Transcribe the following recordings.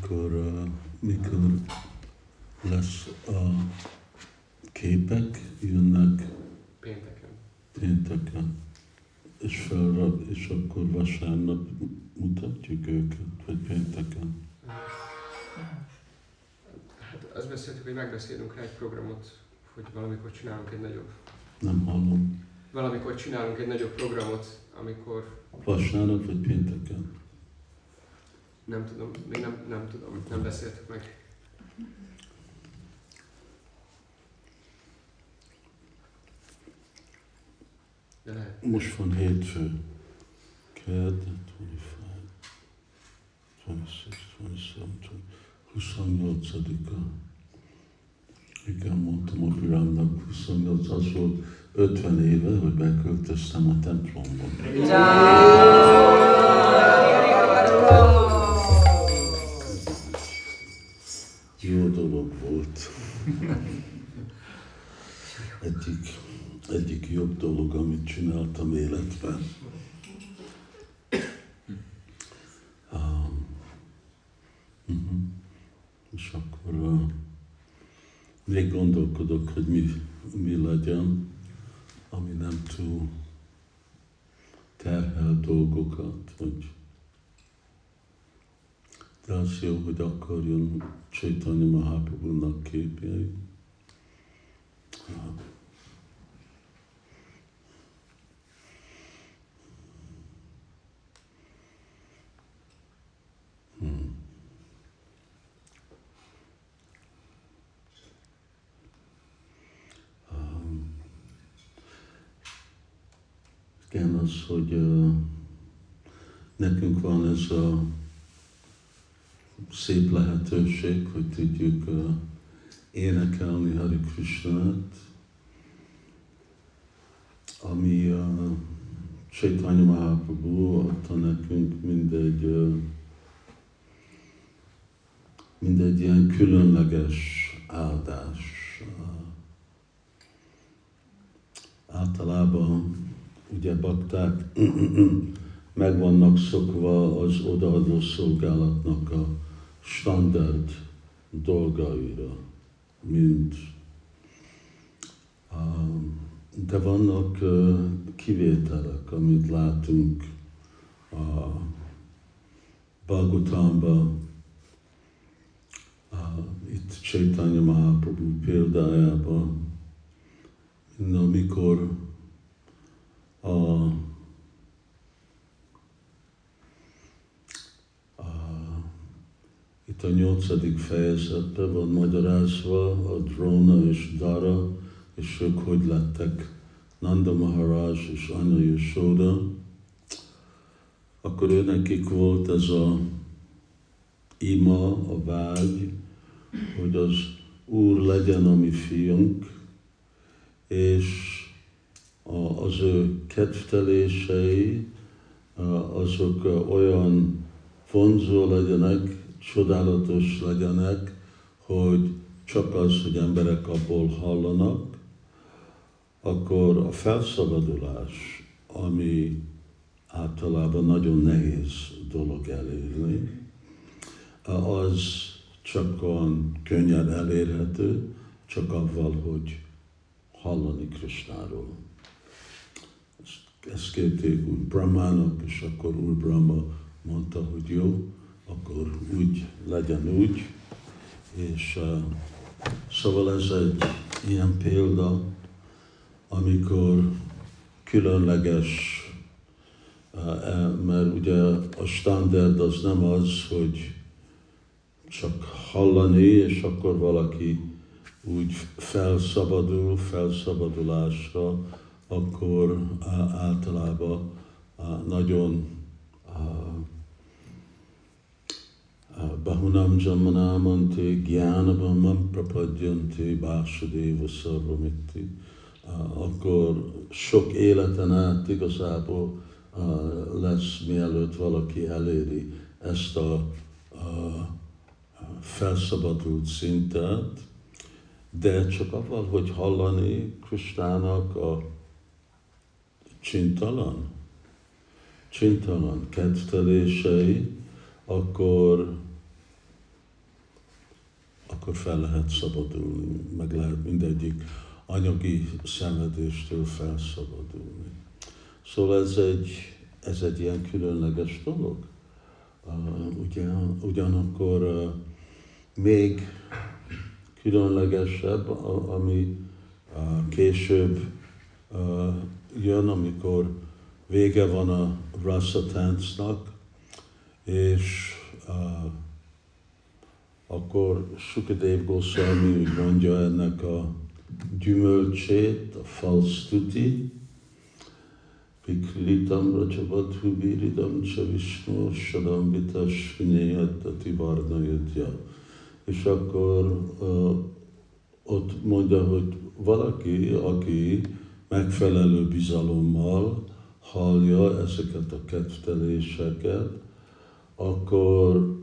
mikor, mikor lesz a képek, jönnek Pénteken. pénteken, és felrak, és akkor vasárnap mutatjuk őket, vagy pénteken. Hát azt beszéltük, hogy megbeszélünk rá egy programot, hogy valamikor csinálunk egy nagyobb, Nem hallom. valamikor csinálunk egy nagyobb programot, amikor Vasárnap vagy pénteken? Nem tudom, még nem, nem tudom, nem beszéltük meg. De lehet. Most van hétfő. Ked, 25, 26, 27, 28-a. Igen, mondtam a Pirámnak 28, az volt 50 éve, hogy beköltöztem a templomba. Jó Egyik, egyik jobb dolog, amit csináltam életben. Um. És akkor uh, még gondolkodok, hogy mi, mi legyen, ami nem túl terhel dolgokat, vagy de az jó, hogy akkor jön Chaitanya Mahaprabhu-nak képjei. Hmm. Igen, az, hogy uh, nekünk van ez a szép lehetőség, hogy tudjuk uh, énekelni Hari Krishnát, ami uh, Chaitanya Mahaprabhu adta nekünk mindegy, uh, mindegy ilyen különleges áldás. Uh, általában ugye bakták meg vannak szokva az odaadó szolgálatnak a standard dolgaira, mint de vannak kivételek, amit látunk a Bhagavatamban, itt Chaitanya Mahaprabhu példájában, amikor a Itt a nyolcadik fejezetben van magyarázva a dróna és Dara, és ők hogy lettek Nanda Maharaj és Anya Yashoda. Akkor ő nekik volt ez a ima, a vágy, hogy az Úr legyen a mi fiunk, és az ő kedvtelései, azok olyan vonzó legyenek, csodálatos legyenek, hogy csak az, hogy emberek abból hallanak, akkor a felszabadulás, ami általában nagyon nehéz dolog elérni, az csak olyan könnyen elérhető, csak avval, hogy hallani Krisnáról. Ezt, kérték úgy Brahmának, és akkor úr Brahma mondta, hogy jó, akkor úgy legyen úgy. És szóval ez egy ilyen példa, amikor különleges, uh, mert ugye a standard az nem az, hogy csak hallani, és akkor valaki úgy felszabadul, felszabadulásra, akkor általában nagyon Bahunam Jamanamanti Gyánabamam Prapadjanti Básudéva Szarvamitti. Akkor sok életen át igazából lesz, mielőtt valaki eléri ezt a, a felszabadult szintet, de csak avval, hogy hallani Kristának a csintalan, csintalan kedvtelései, akkor akkor fel lehet szabadulni, meg lehet mindegyik anyagi szenvedéstől felszabadulni. Szóval ez egy, ez egy ilyen különleges dolog. Ugyan, ugyanakkor még különlegesebb, ami később jön, amikor vége van a rasa táncnak, és uh, akkor Sukadev Goswami mondja ennek a gyümölcsét, a falstuti, Pikritam Racsavathu Viridam Csavisnu Sadam Vitas Vinyayatati Varnayatya. És akkor uh, ott mondja, hogy valaki, aki megfelelő bizalommal hallja ezeket a kedvteléseket, akkor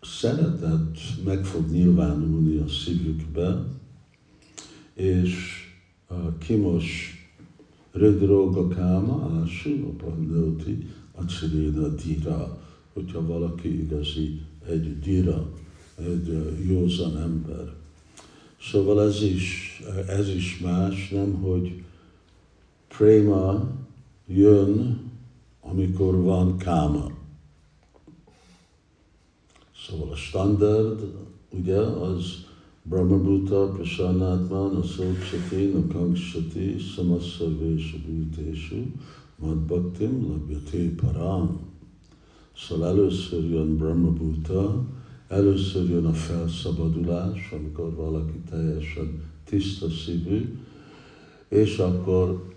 szeretet meg fog nyilvánulni a szívükbe, és kimos Rödroga káma ásu, apandoti, acsiréna dira, hogyha valaki igazi egy dira, egy józan ember. Szóval ez is, ez is más, nem, hogy préma jön, amikor van káma. Szóval a standard, ugye, az Brahmabhuta, Prasanatman, Asokshati, Nakangshati, Samassarvesha Bhuteshu, Madbhaktim, Labhyate Param. Szóval először jön Brahmabhuta, először jön a felszabadulás, amikor valaki teljesen tiszta szívű, és akkor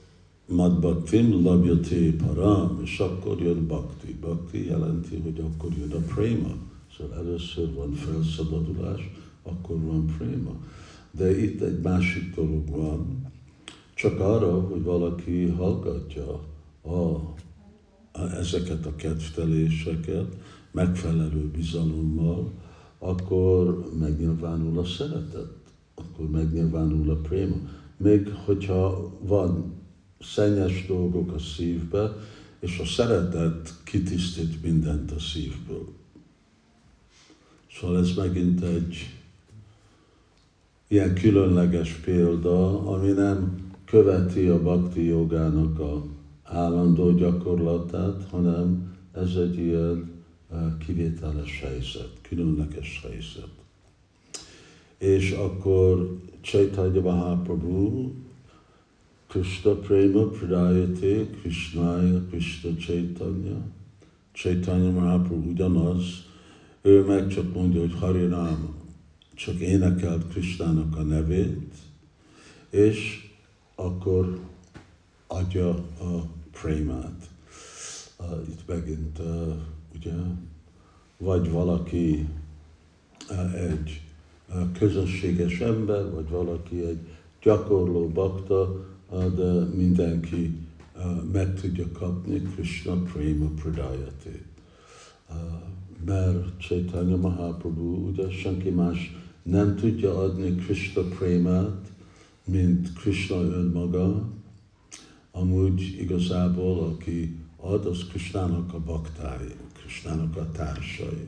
Madbhaktim labhyate param, és akkor jön bhakti. Bhakti jelenti, hogy akkor jön a prema. Szóval először van felszabadulás, akkor van préma. De itt egy másik dolog van, csak arra, hogy valaki hallgatja a, a, ezeket a kedvteléseket megfelelő bizalommal, akkor megnyilvánul a szeretet, akkor megnyilvánul a préma. Még hogyha van szennyes dolgok a szívbe, és a szeretet kitisztít mindent a szívből. Szóval ez megint egy ilyen különleges példa, ami nem követi a bhakti jogának a állandó gyakorlatát, hanem ez egy ilyen kivételes helyzet, különleges helyzet. És akkor Chaitanya Mahaprabhu Krishna Prema Pradayate Krishnaya Krishna Chaitanya Chaitanya Mahaprabhu ugyanaz, ő meg csak mondja, hogy Harinama, csak énekelt Kristának a nevét, és akkor adja a prémát. Uh, itt megint uh, ugye, vagy valaki uh, egy uh, közösséges ember, vagy valaki egy gyakorló bakta, uh, de mindenki meg tudja kapni Krishna Prema Pradayati. Mert Chaitanya Mahaprabhu, ugye senki más nem tudja adni Krishna prémát, mint Krishna önmaga, amúgy igazából aki ad, az Krishnának a baktái, Krishnának a társai.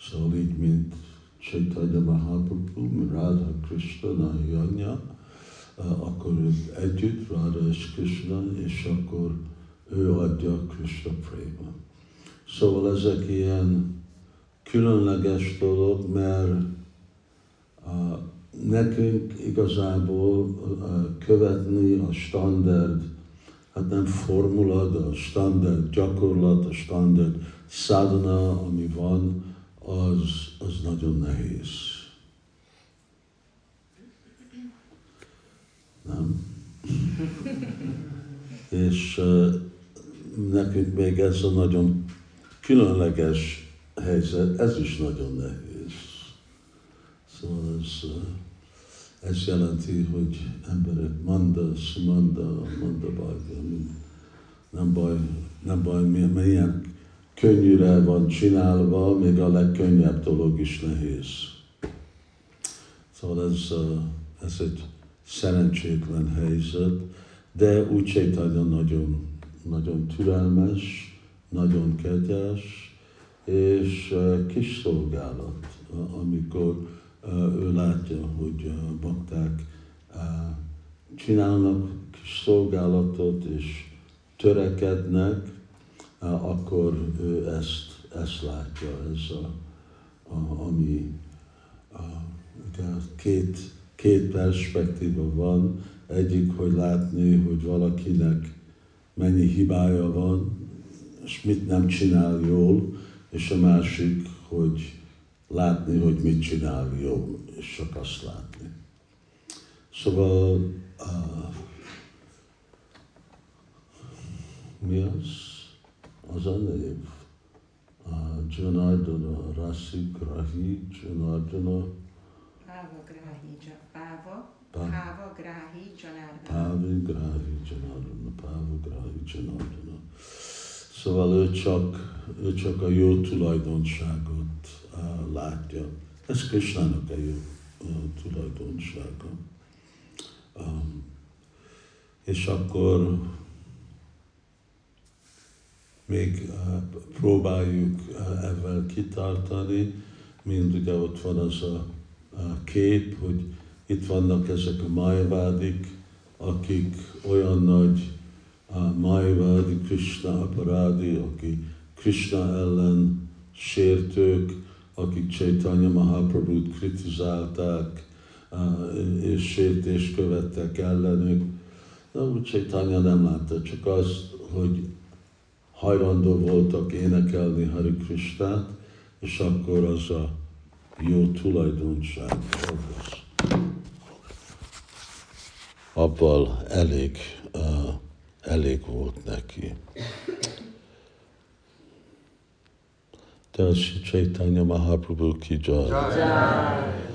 Szóval így, mint Chaitanya Mahaprabhu, Radha Krishna, Nahiyanya, akkor ők együtt, Radha és Krishna, és akkor ő adja Krishna préma. Szóval ezek ilyen különleges dolog, mert nekünk igazából követni a standard, hát nem formula, de a standard gyakorlat, a standard sadhana, ami van, az, az nagyon nehéz. Nem? És uh, nekünk még ez a nagyon különleges helyzet, ez is nagyon nehéz. Szóval ez, ez jelenti, hogy emberek manda, sumanda, manda baj, nem baj, nem baj, milyen könnyűre van csinálva, még a legkönnyebb dolog is nehéz. Szóval ez, ez egy szerencsétlen helyzet, de úgy Chaitanya nagyon, nagyon türelmes, nagyon kegyes, és kis szolgálat amikor ő látja, hogy bakták csinálnak kis szolgálatot és törekednek, akkor ő ezt, ezt látja, ez a, a, ami a, két, két perspektíva van. Egyik, hogy látni, hogy valakinek mennyi hibája van, és mit nem csinál jól, és a másik, hogy látni, hogy mit csinál jól, és csak azt látni. Szóval uh, mi az? Az a név. Uh, Janardana, Rasi Grahi, Janardana. Páva Grahi, Páva, Páva Grahi, Janardana. Páva Grahi, Janardana, Páva Grahi, Janardana. Szóval ő csak, ő csak a jó tulajdonságot uh, látja. Ez Krishnának a jó tulajdonsága. És akkor még próbáljuk ebben kitartani, mind ugye ott van az a, kép, hogy itt vannak ezek a májvádik, akik olyan nagy májvádi, Krishna aparádi, aki Krishna ellen sértők, akik Chaitanya Mahaprabhu-t kritizálták, és sértést követtek ellenük. De úgy Chaitanya nem látta, csak azt, hogy hajlandó voltak énekelni Hari Krishnát, és akkor az a jó tulajdonság az. Abban elég, uh, elég volt neki. De Chaitanya Mahaprabhu ki jai.